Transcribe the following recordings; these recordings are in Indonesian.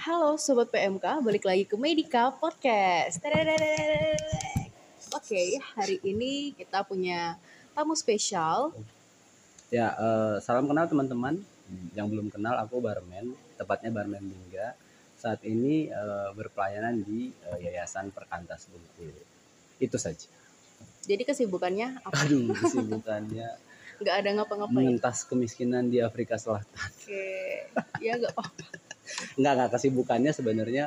Halo Sobat PMK, balik lagi ke Medical Podcast. Oke, okay, hari ini kita punya tamu spesial. Ya, uh, salam kenal teman-teman. Yang belum kenal, aku barman, tepatnya barman Bingga. Saat ini uh, berpelayanan di uh, Yayasan Perkantas Bengkulu. Itu saja. Jadi kesibukannya apa? Aduh, kesibukannya Gak ada ngapa-ngapain. Mengentas kemiskinan di Afrika Selatan. Oke, okay. ya gak apa-apa. Enggak, enggak kesibukannya sebenarnya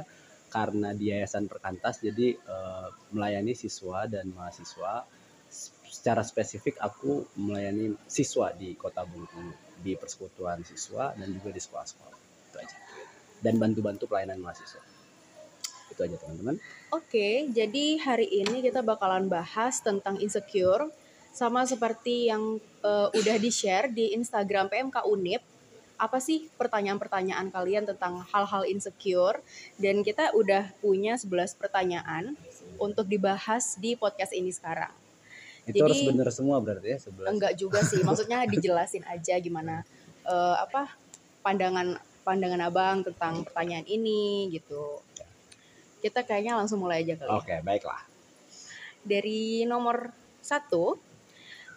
karena di Yayasan Perkantas jadi eh, melayani siswa dan mahasiswa. Secara spesifik aku melayani siswa di Kota Bengkulu di persekutuan siswa dan juga di sekolah-sekolah. Itu aja. Dan bantu-bantu pelayanan mahasiswa. Itu aja teman-teman. Oke, jadi hari ini kita bakalan bahas tentang insecure. Sama seperti yang eh, udah di-share di Instagram PMK Unip. Apa sih pertanyaan-pertanyaan kalian tentang hal-hal insecure? Dan kita udah punya 11 pertanyaan untuk dibahas di podcast ini sekarang. Itu Jadi- harus benar semua berarti ya 11. Enggak juga sih, maksudnya dijelasin aja gimana eh, apa pandangan pandangan abang tentang pertanyaan ini gitu. Kita kayaknya langsung mulai aja kali. ya. Oke, baiklah. Dari nomor satu,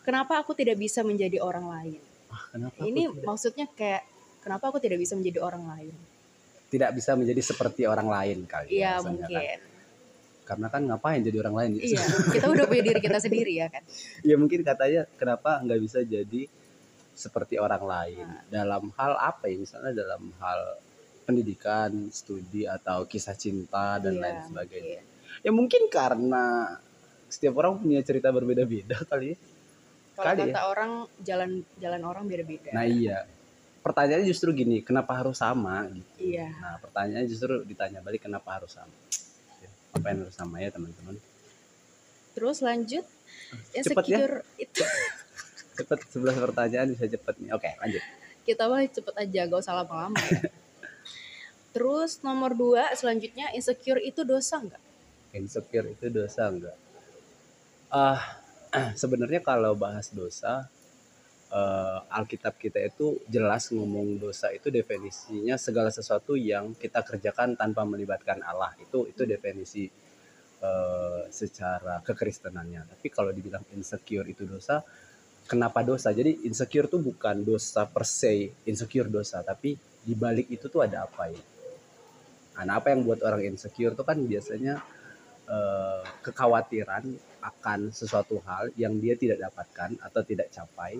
kenapa aku tidak bisa menjadi orang lain? Ah, kenapa ini tidak, maksudnya kayak kenapa aku tidak bisa menjadi orang lain? tidak bisa menjadi seperti orang lain kali Iya ya, misalnya kan. mungkin. Karena kan ngapain jadi orang lain? Iya, kita udah punya diri kita sendiri ya kan. ya mungkin katanya kenapa nggak bisa jadi seperti orang lain Nah. dalam hal apa ya misalnya dalam hal pendidikan studi atau kisah cinta dan Iya, lain sebagainya mungkin. ya mungkin karena setiap orang punya cerita berbeda-beda kali ya Kalau Kali kata orang jalan jalan orang beda-beda. nah iya pertanyaannya justru gini kenapa harus sama gitu Iya. nah pertanyaannya justru ditanya balik kenapa harus sama Ya, apa yang harus sama ya teman-teman Terus lanjut Cepet ya. itu cepet 11 pertanyaan bisa cepet nih oke lanjut kita mah cepet aja gak usah lama-lama ya. Terus nomor dua selanjutnya insecure itu dosa nggak? insecure itu dosa enggak? Ah, sebenarnya kalau bahas dosa, eh, Alkitab kita itu jelas ngomong dosa itu definisinya segala sesuatu yang kita kerjakan tanpa melibatkan Allah. Itu itu definisi eh, secara kekristenannya. Tapi kalau dibilang insecure itu dosa, kenapa dosa? Jadi insecure itu bukan dosa per se, insecure dosa, tapi di balik itu tuh ada apa ya? Nah, apa yang buat orang insecure itu kan biasanya eh, kekhawatiran akan sesuatu hal yang dia tidak dapatkan atau tidak capai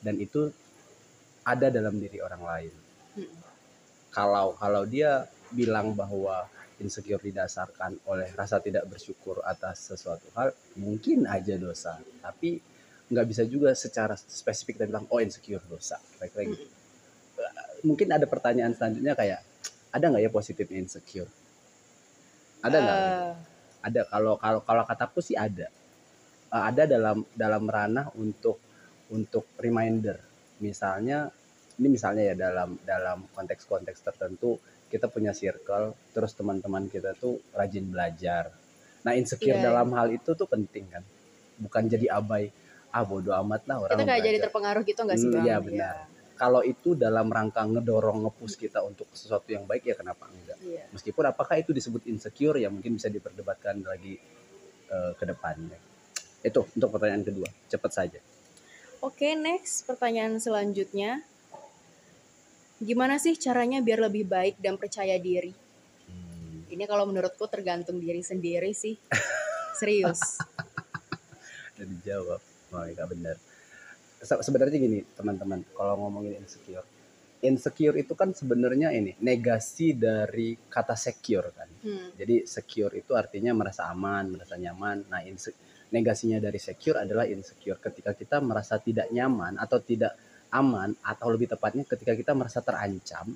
dan itu ada dalam diri orang lain. Hmm. Kalau kalau dia bilang bahwa insecure didasarkan oleh rasa tidak bersyukur atas sesuatu hal, mungkin aja dosa. Tapi nggak bisa juga secara spesifik kita bilang oh insecure dosa. Kira-kira gitu. Mungkin ada pertanyaan selanjutnya kayak ada nggak ya positif insecure? Ada nggak? Eh, ada kalau kalau kalau kataku sih ada. Eh, ada dalam dalam ranah untuk untuk reminder. Misalnya ini misalnya ya dalam dalam konteks-konteks tertentu kita punya circle terus teman-teman kita tuh rajin belajar. Nah insecure Iya, dalam hal itu tuh penting kan. Bukan jadi abai ah bodo amat lah orang kita kayak jadi terpengaruh gitu nggak sih Hmm, bang? iya, benar. Kalau itu dalam rangka ngedorong ngepush kita untuk sesuatu yang baik ya kenapa enggak Iya. meskipun apakah itu disebut insecure ya mungkin bisa diperdebatkan lagi eh, ke depannya itu untuk pertanyaan kedua cepat saja Oke next pertanyaan selanjutnya. Gimana sih caranya biar lebih baik dan percaya diri? Ini kalau menurutku tergantung diri sendiri sih. Serius. dan dijawab oh benar Se- sebenarnya gini teman-teman kalau ngomongin insecure. Insecure itu kan sebenarnya ini negasi dari kata secure kan. Hmm. jadi secure itu artinya merasa aman merasa nyaman. Nah negasinya dari secure adalah insecure. Ketika kita merasa tidak nyaman atau tidak aman atau lebih tepatnya ketika kita merasa terancam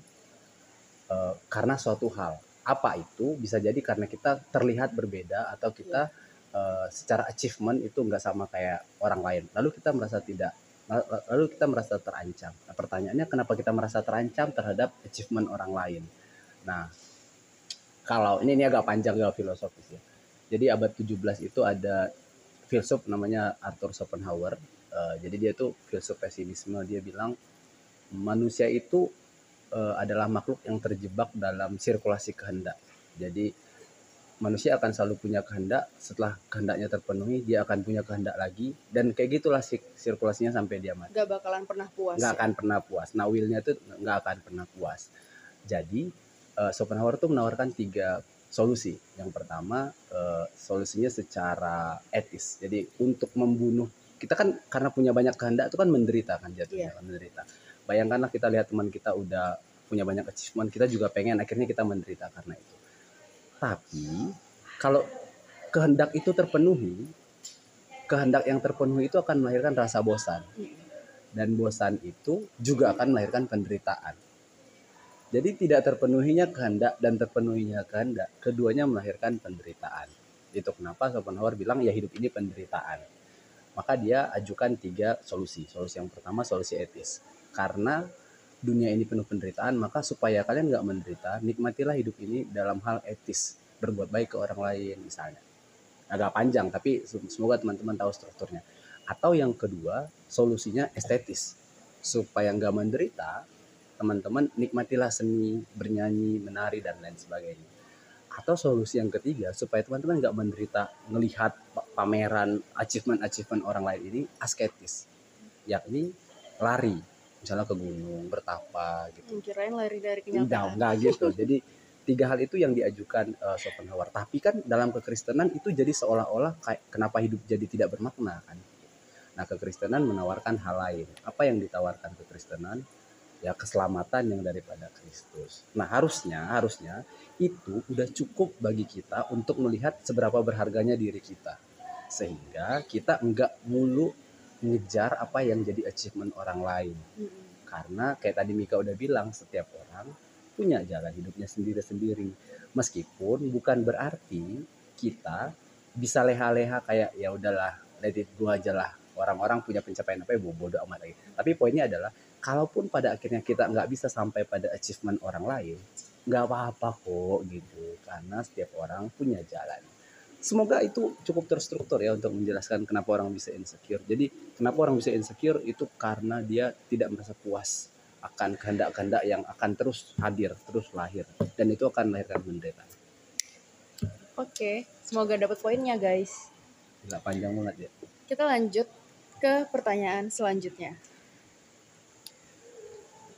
eh, karena suatu hal. Apa itu? Bisa jadi karena kita terlihat berbeda atau kita eh, secara achievement itu nggak sama kayak orang lain. Lalu kita merasa tidak lalu kita merasa terancam. Nah, pertanyaannya kenapa kita merasa terancam terhadap achievement orang lain? Nah kalau ini ini agak panjang agak filosofis ya. Jadi abad 17 itu ada filsuf namanya Arthur Schopenhauer. Eh, jadi dia tuh filsuf pesimisme. Dia bilang manusia itu uh, adalah makhluk yang terjebak dalam sirkulasi kehendak. Jadi manusia akan selalu punya kehendak, setelah kehendaknya terpenuhi dia akan punya kehendak lagi dan kayak gitulah sirkulasinya sampai dia mati. Gak bakalan pernah puas. Gak ya? akan pernah puas. Nah willnya tuh gak akan pernah puas. Jadi uh, Schopenhauer tuh menawarkan tiga solusi. Yang pertama uh, solusinya secara etis. Jadi untuk membunuh kita kan karena punya banyak kehendak itu kan menderita kan jatuhnya yeah. menderita. Bayangkanlah kita lihat teman kita udah punya banyak achievement, kita juga pengen akhirnya kita menderita karena itu. Tapi kalau kehendak itu terpenuhi, kehendak yang terpenuhi itu akan melahirkan rasa bosan. Dan bosan itu juga akan melahirkan penderitaan. Jadi tidak terpenuhinya kehendak dan terpenuhinya kehendak, keduanya melahirkan penderitaan. Itu kenapa Schopenhauer bilang ya hidup ini penderitaan. Maka dia ajukan tiga solusi. Solusi yang pertama solusi etis. Karena dunia ini penuh penderitaan, maka supaya kalian nggak menderita, nikmatilah hidup ini dalam hal etis. Berbuat baik ke orang lain misalnya. Agak panjang, tapi semoga teman-teman tahu strukturnya. Atau yang kedua, solusinya estetis. Supaya nggak menderita, teman-teman nikmatilah seni, bernyanyi, menari dan lain sebagainya. Atau solusi yang ketiga supaya teman-teman nggak menderita melihat pameran achievement-achievement orang lain ini asketis, yakni lari, misalnya ke gunung, bertapa gitu. Kirain lari dari kenyataan. Enggak, enggak gitu. Jadi tiga hal itu yang diajukan uh, Schopenhauer. Tapi kan dalam kekristenan itu jadi seolah-olah kayak kenapa hidup jadi tidak bermakna kan. Nah, kekristenan menawarkan hal lain. Apa yang ditawarkan kekristenan? ya keselamatan yang daripada Kristus. Nah harusnya harusnya itu udah cukup bagi kita untuk melihat seberapa berharganya diri kita sehingga kita enggak mulu ngejar apa yang jadi achievement orang lain. Karena kayak tadi Mika udah bilang setiap orang punya jalan hidupnya sendiri-sendiri. Meskipun bukan berarti kita bisa leha-leha kayak ya udahlah let it go aja lah orang-orang punya pencapaian apa ya bodoh amat lagi. Tapi poinnya adalah kalaupun pada akhirnya kita nggak bisa sampai pada achievement orang lain nggak apa-apa kok gitu karena setiap orang punya jalan semoga itu cukup terstruktur ya untuk menjelaskan kenapa orang bisa insecure jadi kenapa orang bisa insecure itu karena dia tidak merasa puas akan kehendak-kehendak yang akan terus hadir terus lahir dan itu akan melahirkan penderitaan oke semoga dapat poinnya guys Gila panjang banget ya kita lanjut ke pertanyaan selanjutnya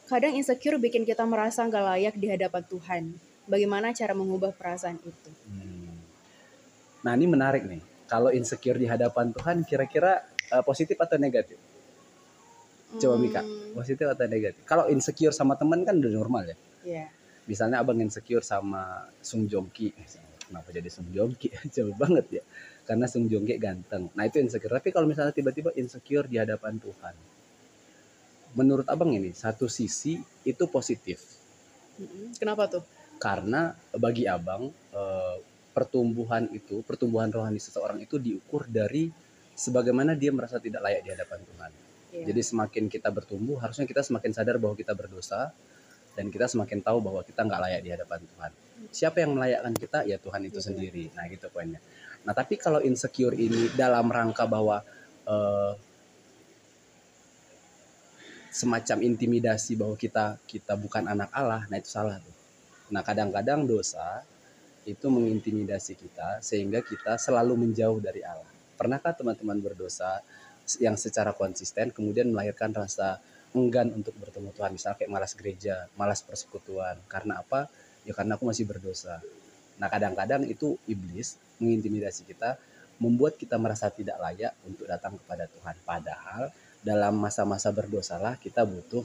Kadang insecure bikin kita merasa nggak layak di hadapan Tuhan. Bagaimana cara mengubah perasaan itu? Hmm. Nah ini menarik nih. Kalau insecure di hadapan Tuhan, kira-kira uh, positif atau negatif? Coba Mika, hmm. positif atau negatif? Kalau insecure sama teman kan udah normal ya. Iya. Yeah. Misalnya abang insecure sama Sung Joong Ki, kenapa jadi Sung Joong Ki? Jauh banget ya. Karena Sung Joong Ki ganteng. Nah itu insecure. Tapi kalau misalnya tiba-tiba insecure di hadapan Tuhan, menurut abang ini satu sisi itu positif. Kenapa tuh? Karena bagi abang eh, pertumbuhan itu, pertumbuhan rohani seseorang itu diukur dari sebagaimana dia merasa tidak layak di hadapan Tuhan. Yeah. Jadi semakin kita bertumbuh, harusnya kita semakin sadar bahwa kita berdosa dan kita semakin tahu bahwa kita nggak layak di hadapan Tuhan. Siapa yang melayakkan kita? Ya Tuhan itu yeah. sendiri. Nah gitu poinnya. Nah tapi kalau insecure ini dalam rangka bahwa uh, semacam intimidasi bahwa kita kita bukan anak Allah, nah itu salah tuh. Nah kadang-kadang dosa itu mengintimidasi kita sehingga kita selalu menjauh dari Allah. Pernahkah teman-teman berdosa yang secara konsisten kemudian melahirkan rasa enggan untuk bertemu Tuhan, misalnya kayak malas gereja, malas persekutuan. Karena apa? Ya karena aku masih berdosa. Nah kadang-kadang itu iblis mengintimidasi kita, membuat kita merasa tidak layak untuk datang kepada Tuhan. Padahal dalam masa-masa berdosalah kita butuh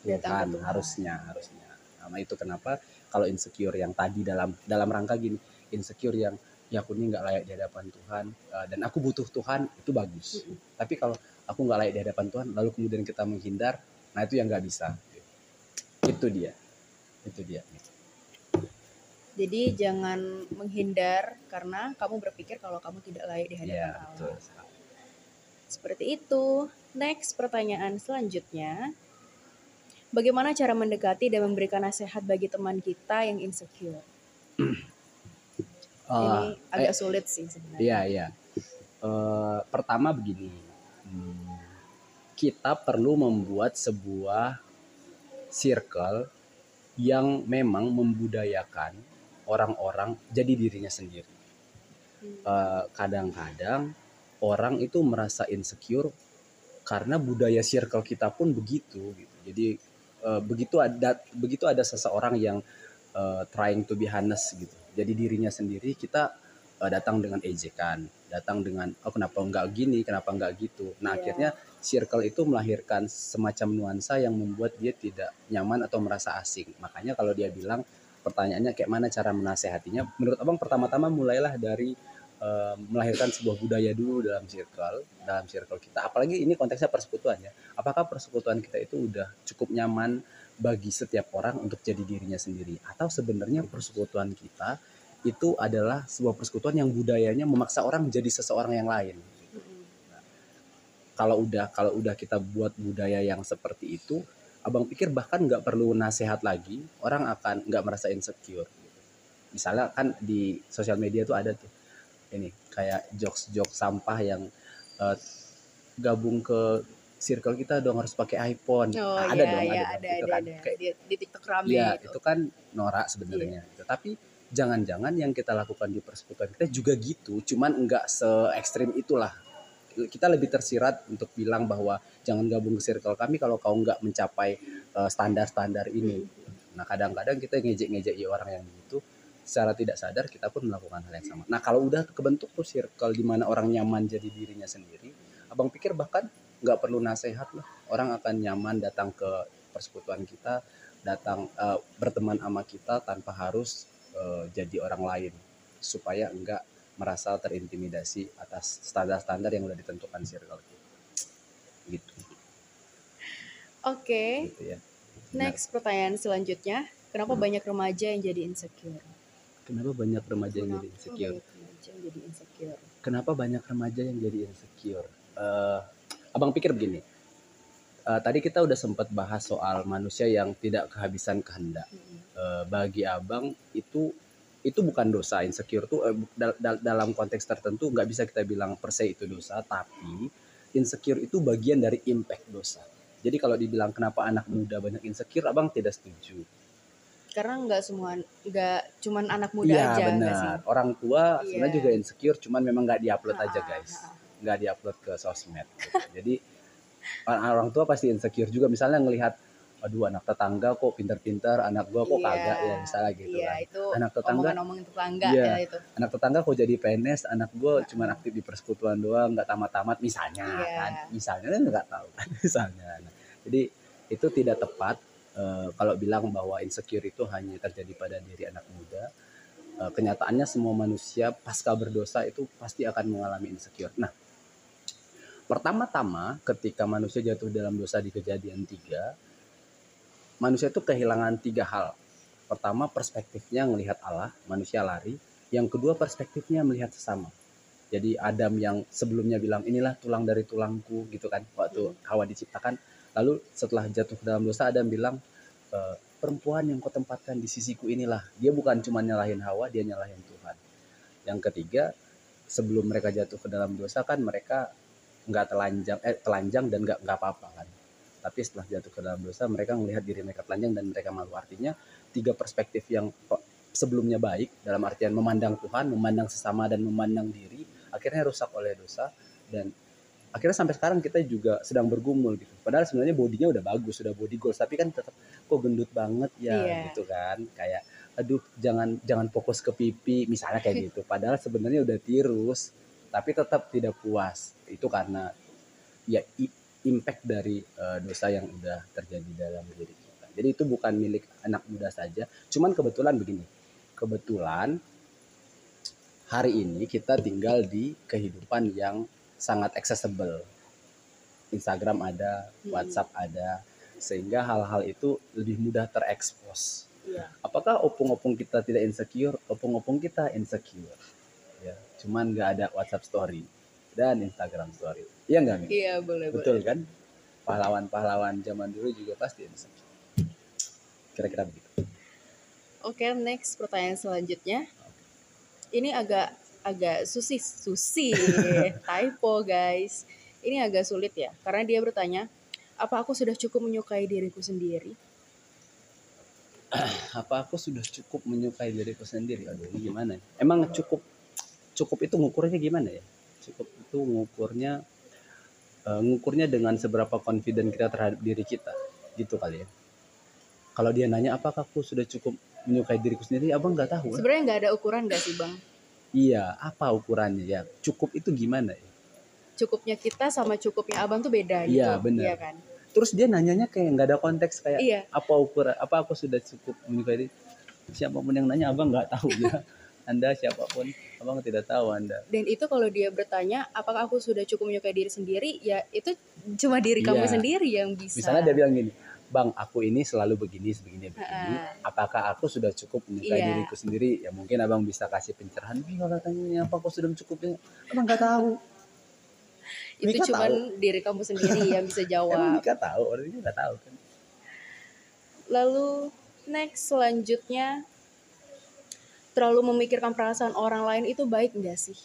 Tuhan harusnya harusnya sama itu kenapa kalau insecure yang tadi dalam dalam rangka gini insecure yang ya aku ini nggak layak di hadapan Tuhan uh, dan aku butuh Tuhan itu bagus mm-hmm. tapi kalau aku nggak layak di hadapan Tuhan lalu kemudian kita menghindar nah itu yang nggak bisa itu dia itu dia jadi jangan menghindar karena kamu berpikir kalau kamu tidak layak di hadapan ya, Allah. Betul. Seperti itu. Next, pertanyaan selanjutnya. Bagaimana cara mendekati dan memberikan nasihat bagi teman kita yang insecure? Uh, Ini agak eh, sulit sih sebenarnya. Iya, iya. Uh, pertama begini. Hmm, kita perlu membuat sebuah circle yang memang membudayakan orang-orang jadi dirinya sendiri. Eh, kadang-kadang orang itu merasa insecure karena budaya circle kita pun begitu gitu. Jadi uh, begitu ada begitu ada seseorang yang uh, trying to be honest gitu. Jadi dirinya sendiri kita uh, datang dengan ejekan, datang dengan oh kenapa enggak gini, kenapa enggak gitu. Nah, yeah. akhirnya circle itu melahirkan semacam nuansa yang membuat dia tidak nyaman atau merasa asing. Makanya kalau dia bilang pertanyaannya kayak mana cara menasehatinya, menurut Abang pertama-tama mulailah dari uh, melahirkan sebuah budaya dulu dalam circle, dalam circle kita. Apalagi ini konteksnya persekutuan ya. Apakah persekutuan kita itu udah cukup nyaman bagi setiap orang untuk jadi dirinya sendiri atau sebenarnya persekutuan kita itu adalah sebuah persekutuan yang budayanya memaksa orang menjadi seseorang yang lain. Nah, kalau udah kalau udah kita buat budaya yang seperti itu, abang pikir bahkan nggak perlu nasihat lagi, orang akan nggak merasa insecure. Misalnya kan di sosial media tuh ada tuh ini kayak jokes-jokes sampah yang uh, gabung ke circle kita dong harus pakai iPhone. Oh, nah, ada iya, dong, iya, ada, ada, ada, kan. ada. Kayak, di, di TikTok rame ya, itu. itu kan norak sebenarnya. Iya. Tapi jangan-jangan yang kita lakukan di persekutuan kita juga gitu, cuman enggak se ekstrim itulah. Kita lebih tersirat untuk bilang bahwa jangan gabung ke circle kami kalau kau enggak mencapai standar eh, standar-standar ini. Hmm. Nah kadang-kadang kita ngejek-ngejek orang yang gitu, secara tidak sadar kita pun melakukan hal yang sama. Nah kalau udah kebentuk tuh circle di mana orang nyaman jadi dirinya sendiri, abang pikir bahkan nggak perlu nasihat lah, orang akan nyaman datang ke persekutuan kita, datang uh, berteman sama kita tanpa harus uh, jadi orang lain supaya enggak merasa terintimidasi atas standar-standar yang udah ditentukan circle kita. Gitu. Oke. Okay. Gitu ya. Next pertanyaan selanjutnya, kenapa hmm. banyak remaja yang jadi insecure? Kenapa banyak remaja yang jadi insecure? yang jadi insecure? Kenapa banyak remaja yang jadi insecure? Uh, abang pikir begini. Uh, tadi kita udah sempat bahas soal manusia yang tidak kehabisan kehendak. Eh, bagi abang itu itu bukan dosa insecure tuh uh, dal dal dalam konteks tertentu nggak bisa kita bilang per se itu dosa tapi insecure itu bagian dari impact dosa jadi kalau dibilang kenapa anak muda banyak insecure abang tidak setuju karena nggak semua nggak cuman anak muda ya, aja benar sih? orang tua yeah. sebenarnya juga insecure cuman memang nggak diupload ha, aja guys nggak diupload ke sosmed jadi orang tua pasti insecure juga misalnya ngelihat aduh anak tetangga kok pintar-pintar anak gua kok yeah. kagak ya misalnya gitu yeah, kan itu anak tetangga ngomongin tetangga yeah, ya itu anak tetangga kok jadi PNS anak gua nah. cuma aktif di persekutuan doang nggak tamat-tamat misalnya yeah. kan misalnya kan nggak tahu kan misalnya nah, jadi itu tidak tepat uh, kalau bilang bahwa insecure itu hanya terjadi pada diri anak muda uh, kenyataannya semua manusia pasca berdosa itu pasti akan mengalami insecure nah pertama-tama ketika manusia jatuh dalam dosa di kejadian tiga manusia itu kehilangan tiga hal. Pertama perspektifnya melihat Allah, manusia lari. Yang kedua perspektifnya melihat sesama. Jadi Adam yang sebelumnya bilang inilah tulang dari tulangku gitu kan waktu hmm. Hawa diciptakan. Lalu setelah jatuh ke dalam dosa Adam bilang e, perempuan yang kau di sisiku inilah. Dia bukan cuma nyalahin Hawa, dia nyalahin Tuhan. Yang ketiga sebelum mereka jatuh ke dalam dosa kan mereka nggak telanjang eh telanjang dan nggak nggak apa-apa kan tapi setelah jatuh ke dalam dosa mereka melihat diri mereka telanjang dan mereka malu artinya tiga perspektif yang sebelumnya baik dalam artian memandang Tuhan memandang sesama dan memandang diri akhirnya rusak oleh dosa dan akhirnya sampai sekarang kita juga sedang bergumul gitu padahal sebenarnya bodinya udah bagus sudah body goals tapi kan tetap kok gendut banget ya yeah. gitu kan kayak aduh jangan jangan fokus ke pipi misalnya kayak gitu padahal sebenarnya udah tirus tapi tetap tidak puas itu karena ya impact dari uh, dosa yang udah terjadi dalam diri kita. Jadi itu bukan milik anak muda saja. Cuman kebetulan begini. Kebetulan hari ini kita tinggal di kehidupan yang sangat accessible. Instagram ada, hmm. WhatsApp ada, sehingga hal-hal itu lebih mudah terekspos. Yeah. Apakah opung-opung kita tidak insecure? Opung-opung kita insecure. Ya, cuman nggak ada WhatsApp story dan Instagram Story. Iya nggak nih? Iya boleh. Betul boleh. kan? Pahlawan-pahlawan zaman dulu juga pasti bisa. Kira-kira begitu. Oke, okay, next pertanyaan selanjutnya. Ini agak agak susi susi typo guys. Ini agak sulit ya, karena dia bertanya, apa aku sudah cukup menyukai diriku sendiri? apa aku sudah cukup menyukai diriku sendiri aduh ini gimana ya? emang cukup cukup itu ngukurnya gimana ya cukup itu ngukurnya eh, ngukurnya dengan seberapa confident kita terhadap diri kita gitu kali ya kalau dia nanya apakah aku sudah cukup menyukai diriku sendiri abang nggak tahu kan? Sebenarnya nggak ada ukuran nggak sih bang? Iya apa ukurannya ya cukup itu gimana ya Cukupnya kita sama cukupnya abang tuh beda gitu. Iya, benar. Iya kan? terus dia nanyanya kayak nggak ada konteks kayak Iya. apa ukuran apa aku sudah cukup menyukai diri siapa pun yang nanya abang nggak tahu ya anda siapa pun abang tidak tahu anda Dan itu kalau dia bertanya, apakah aku sudah cukup menyukai diri sendiri? Ya itu cuma diri kamu Iya. sendiri yang bisa. misalnya dia bilang gini bang aku ini selalu begini begini begini apakah aku sudah cukup menyukai Iya. diriku sendiri ya mungkin abang bisa kasih pencerahan "Ih, kalau katanya apa aku sudah cukup abang nggak tahu itu Mika cuma tahu. diri kamu sendiri yang bisa emang jawab. Mika tahu orang ini nggak tahu kan Lalu next selanjutnya terlalu memikirkan perasaan orang lain itu baik nggak sih?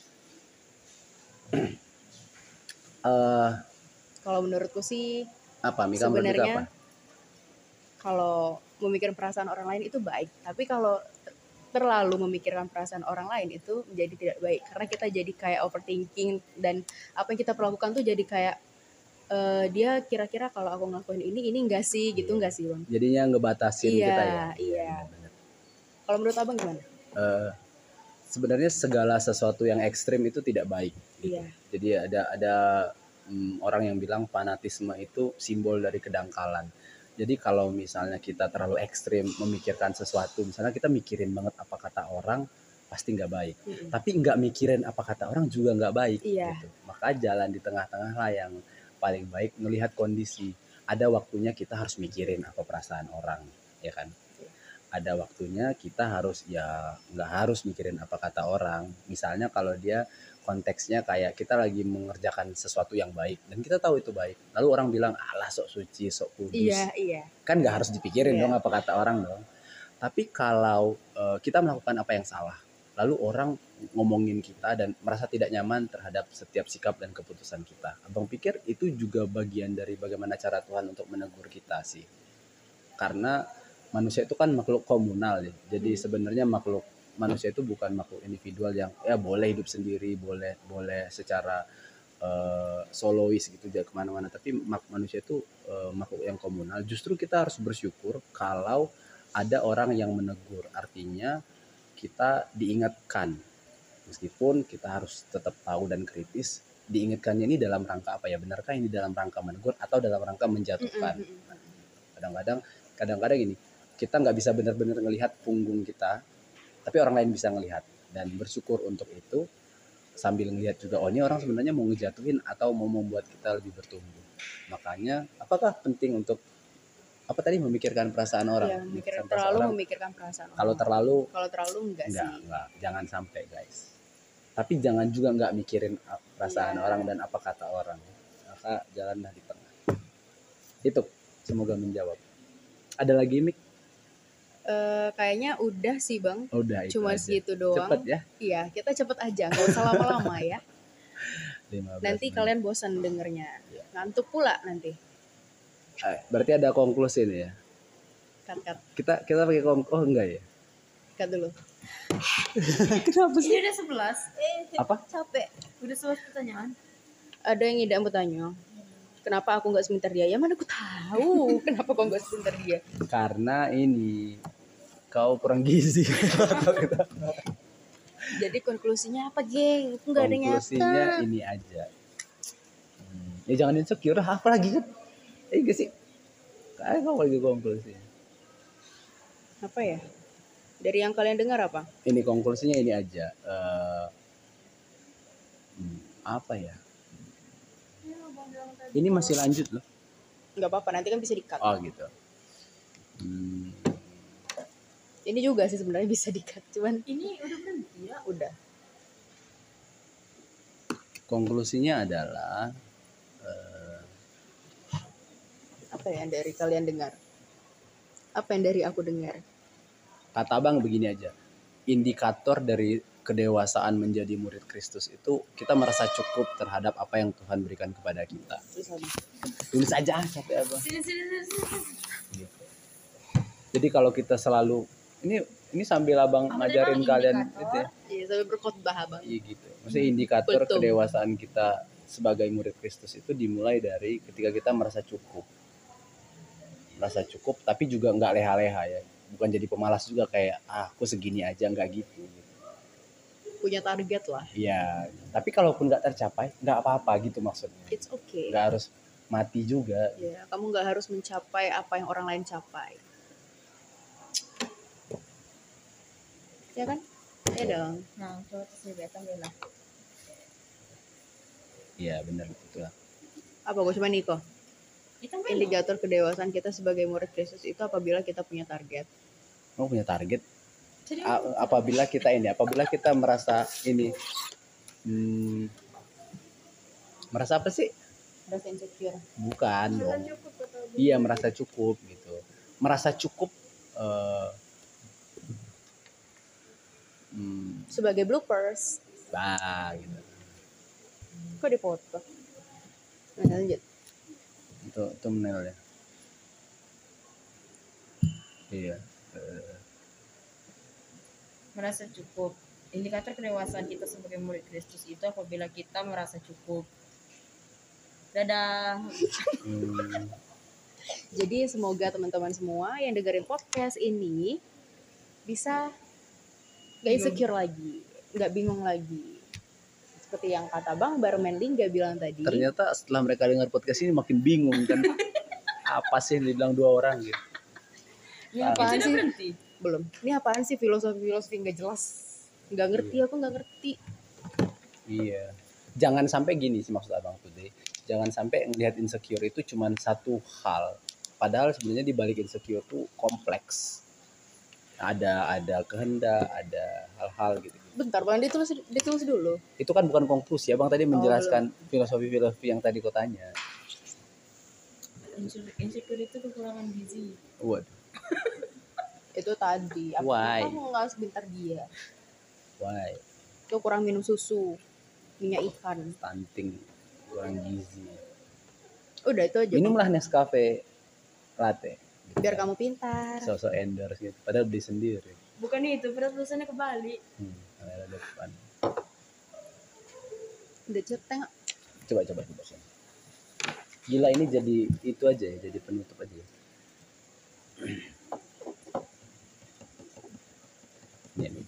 Eh, Kalau menurutku sih apa Mika menurut Sebenarnya, apa kalau memikirkan perasaan orang lain itu baik, tapi kalau terlalu memikirkan perasaan orang lain itu menjadi tidak baik karena kita jadi kayak overthinking dan apa yang kita perlakukan tuh jadi kayak eh, dia kira-kira kalau aku ngelakuin ini ini enggak sih gitu enggak sih bang? jadinya ngebatasin Iya, kita ya iya. benar. Kalau menurut abang gimana? Eh, sebenarnya segala sesuatu yang ekstrim itu tidak baik. gitu. Iya. Jadi ada ada mm, orang yang bilang fanatisme itu simbol dari kedangkalan. Jadi kalau misalnya kita terlalu ekstrim memikirkan sesuatu, misalnya kita mikirin banget apa kata orang, pasti nggak baik. Mm-mm. Tapi nggak mikirin apa kata orang juga nggak baik. Iya. Gitu. Maka jalan di tengah-tengah lah yang paling baik melihat kondisi. Ada waktunya kita harus mikirin apa perasaan orang, ya kan? Ada waktunya kita harus ya nggak harus mikirin apa kata orang. Misalnya kalau dia konteksnya kayak kita lagi mengerjakan sesuatu yang baik dan kita tahu itu baik. Lalu orang bilang alah sok suci, sok kudus Iya iya. kan nggak harus dipikirin Iya. dong apa kata orang dong. Tapi kalau eh, kita melakukan apa yang salah, lalu orang ngomongin kita dan merasa tidak nyaman terhadap setiap sikap dan keputusan kita, abang pikir itu juga bagian dari bagaimana cara Tuhan untuk menegur kita sih. Karena manusia itu kan makhluk komunal ya, jadi Hmm. sebenarnya makhluk manusia itu bukan makhluk individual yang ya boleh hidup sendiri, boleh boleh secara eh, solois gitu dia ke mana-mana. Tapi mak- manusia itu eh, makhluk yang komunal. Justru kita harus bersyukur kalau ada orang yang menegur. Artinya kita diingatkan. Meskipun kita harus tetap tahu dan kritis diingatkannya ini dalam rangka apa ya? Benarkah ini dalam rangka menegur atau dalam rangka menjatuhkan? Kadang-kadang kadang-kadang gini kita nggak bisa benar-benar melihat punggung kita tapi orang lain bisa ngelihat dan bersyukur untuk itu sambil ngelihat juga oh ini orang sebenarnya mau ngejatuhin atau mau membuat kita lebih bertumbuh makanya apakah penting untuk apa tadi memikirkan perasaan orang Iya, memikirkan terlalu orang. memikirkan perasaan orang. kalau terlalu kalau terlalu enggak, enggak sih. enggak jangan sampai guys tapi jangan juga nggak mikirin perasaan Iya. orang dan apa kata orang maka jalanlah di tengah itu semoga menjawab ada lagi Mik? Eh, kayaknya udah sih bang. udah itu Cuma aja. segitu doang. cepet ya Iya, kita cepet aja, nggak usah lama-lama ya. 15 Nanti menit. kalian bosan dengernya. Iya. Ngantuk pula nanti. Eh, berarti ada konklusi nih ya Cut, cut, kita kita pakai kong oh enggak ya cut dulu. kenapa Ini udah 11. Eh, Apa? capek. Udah 11 pertanyaan. Ada yang tidak bertanya. Kenapa aku nggak sebentar dia? Ya mana aku tahu. Kenapa kok nggak sebentar dia? karena ini kau kurang gizi Jadi konklusinya apa, geng? Aku nggak ada nyata. konklusinya ini aja Hmm, ya jangan insecure apa lagi kan eh gak sih kayak kau lagi konklusinya Apa ya? Dari yang kalian dengar apa? ini konklusinya ini aja Eh, hmm, apa ya ini masih lanjut loh Nggak apa-apa, nanti kan bisa di-cut. oh gitu Hmm, Ini juga sih sebenarnya bisa di-cut, cuman Ini udah berhenti ya? udah. konklusinya adalah eh, Apa yang dari kalian dengar? Apa yang dari aku dengar? kata abang begini aja indikator dari kedewasaan menjadi murid Kristus itu kita merasa cukup terhadap apa yang Tuhan berikan kepada kita tulis aja capek abang gitu. Jadi kalau kita selalu ini ini sambil abang Abang ngajarin kalian gitu ya. Iya, sampai berkhotbah Bang. Iya gitu. Maksudnya indikator Betul. kedewasaan kita sebagai murid Kristus itu dimulai dari ketika kita merasa cukup. Merasa cukup tapi juga nggak leha-leha ya. Bukan jadi pemalas juga kayak ah, aku segini aja nggak gitu. Punya target lah. Iya, tapi kalaupun nggak tercapai nggak apa-apa gitu maksudnya. It's okay. Nggak harus mati juga. Ya, kamu nggak harus mencapai apa yang orang lain capai. Ya kan? Ya dong. Nah, coba tambah lah. Iya benar itu lah. Apa gue cuma Niko? Indikator kedewasaan kita sebagai murid Kristus itu apabila kita punya target. Kamu punya target apabila kita ini apabila kita merasa ini hmm, merasa apa sih Rasa insecure. bukan dong cukup iya merasa cukup gitu merasa cukup eh, hmm, Sebagai bloopers. bah gitu Kok dipoto? Nah, lanjut. itu thumbnail ya iya eh, merasa cukup. Indikator kedewasaan kita sebagai murid Kristus itu apabila kita merasa cukup. Dadah. hmm, Jadi semoga teman-teman semua yang dengerin podcast ini bisa gak insecure lagi, nggak bingung lagi. Seperti yang kata Bang Barman Lingga bilang tadi. ternyata setelah mereka dengar podcast ini makin bingung kan apa sih yang dibilang dua orang gitu apaan Sudah sih? berhenti. Belum. Ini apaan sih filosofi-filosofi nggak jelas? Nggak ngerti, aku nggak ngerti. Iya. Jangan sampai gini sih maksud abang tuh deh. Jangan sampai ngelihat insecure itu cuman satu hal. Padahal sebenarnya di balik insecure tuh kompleks. Ada ada kehendak, ada hal-hal gitu. Bentar, Bang, ditulis, ditulis dulu. Itu kan bukan konklusi. Abang tadi Oh, menjelaskan filosofi-filosofi yang tadi kau tanya. Inse- Insecure itu kekurangan gizi. Waduh, Itu tadi. Aku, Why? Kamu nggak sebentar dia. why? Itu kurang minum susu. Minyak ikan. Stunting, kurang gizi. Udah, itu aja. Minumlah Nescafe latte. Biar kamu pintar. Sosok endorse gitu. Padahal beli sendiri. Bukan itu, berat tulisannya kebalik. Hmm, ada depan. Udah coba coba coba coba. gila ini jadi itu aja ya jadi penutup aja ya. ini nih.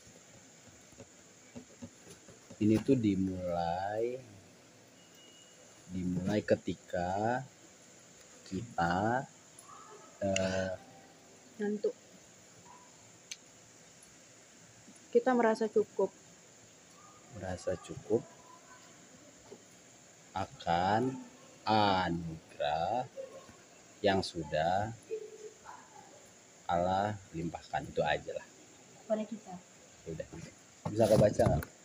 Ini tuh dimulai dimulai ketika kita eh, Ngantuk. Kita merasa cukup. merasa cukup akan anugerah yang sudah Allah limpahkan itu aja lah Pada kita. udah bisa kau baca nggak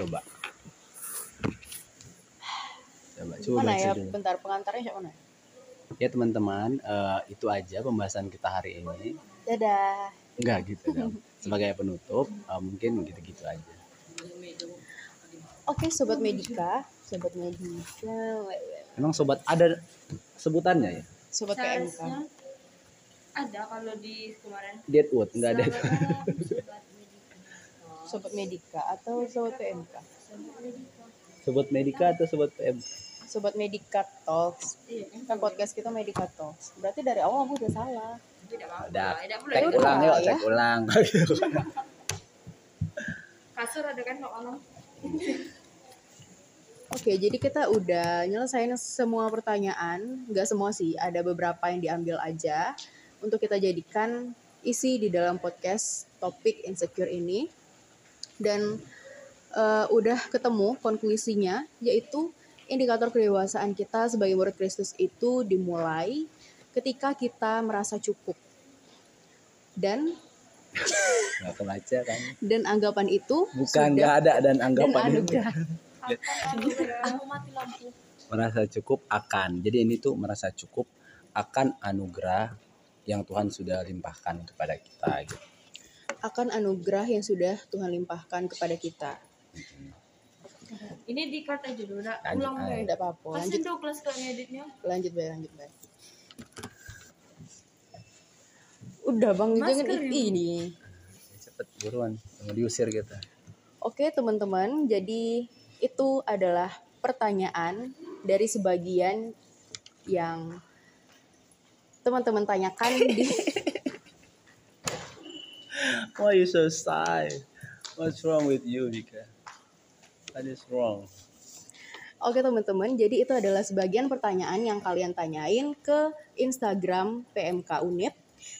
coba coba coba mana ya? dulu. Bentar, pengantarnya siapa mana? ya teman-teman eh, itu aja pembahasan kita hari ini Dadah. enggak gitu kan sebagai penutup eh, mungkin gitu-gitu aja Oke, sobat Medika, sobat Medika, emang sobat ada sebutannya ya sobat PMK. Ada kalau di kemarin. Deadwood enggak ada Selamat malam, Sobat Medika. Sobat Medika atau sobat PMK? Sobat Medika. atau sobat PM Sobat Medika Talks. Iya, Kan podcast kita Medika Talks. Berarti dari awal aku udah salah. Tidak apa-apa. Udah. Cek udah ulang yuk ya. cek ulang Kasur ada kan Pak Malam? Oke, jadi kita udah nyelesain semua pertanyaan. Nggak semua sih, ada beberapa yang diambil aja untuk kita jadikan isi di dalam podcast topik insecure ini. Dan eh, udah ketemu konklusinya, yaitu indikator kedewasaan kita sebagai murid Kristus itu dimulai ketika kita merasa cukup. Dan nggak kebaca kan dan anggapan itu bukan nggak ada dan dan anggapan itu mati lampu. merasa cukup akan jadi ini tuh merasa cukup akan anugerah yang Tuhan sudah limpahkan kepada kita gitu. Akan anugerah yang sudah Tuhan limpahkan kepada kita. Ini di cut aja dulu, udah Lanjut ulang deh. Tidak apa-apa. Lanjut, Douglas kalau ngeditnya. lanjut, Bay, lanjut, Bay. Udah bang, jangan Masker i- ini. ini. cepet buruan mau diusir kita Oke teman-teman, jadi itu adalah pertanyaan dari sebagian yang teman-teman tanyakan di why you so shy? What's wrong with you Vika? What is wrong? Oke teman-teman, jadi itu adalah sebagian pertanyaan yang kalian tanyain ke Instagram PMK Unip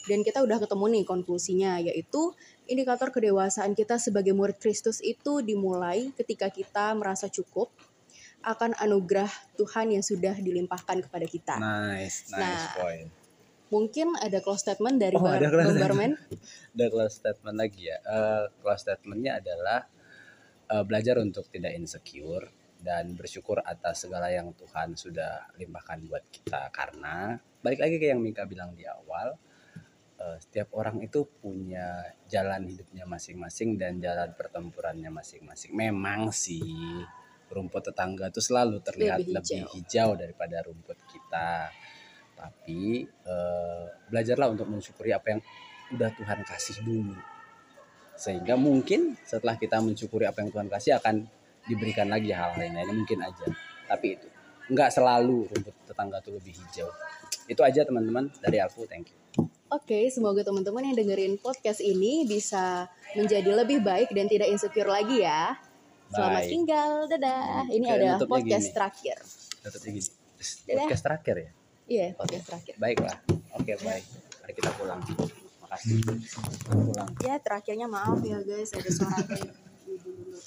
dan kita udah ketemu nih konklusinya yaitu indikator kedewasaan kita sebagai murid Kristus itu dimulai ketika kita merasa cukup akan anugerah Tuhan yang sudah dilimpahkan kepada kita. nice nice Nah, point Mungkin ada close statement dari Oh, Bar- ada close. Barman. ada close statement lagi ya Eh, close statementnya adalah eh, belajar untuk tidak insecure dan bersyukur atas segala yang Tuhan sudah limpahkan buat kita karena balik lagi ke yang Mika bilang di awal eh, setiap orang itu punya jalan hidupnya masing-masing dan jalan pertempurannya masing-masing memang sih rumput tetangga itu selalu terlihat Lebih lebih hijau. hijau, daripada rumput kita tapi eh, belajarlah untuk mensyukuri apa yang udah Tuhan kasih dulu sehingga mungkin setelah kita mensyukuri apa yang Tuhan kasih akan diberikan lagi hal-hal yang lainnya mungkin aja tapi itu nggak selalu rumput tetangga tuh lebih hijau itu aja teman-teman dari aku thank you Oke, semoga teman-teman yang dengerin podcast ini bisa menjadi lebih baik dan tidak insecure lagi ya. Selamat Bye. tinggal, dadah. Ini Kayak adalah podcast gini. terakhir. Gini Dadah. podcast terakhir ya Iya, podcast terakhir. baiklah. Oke baik. Mari kita pulang. Makasih. Pulang. Ya, terakhirnya maaf ya guys, ada suara kayak dulu-dulu.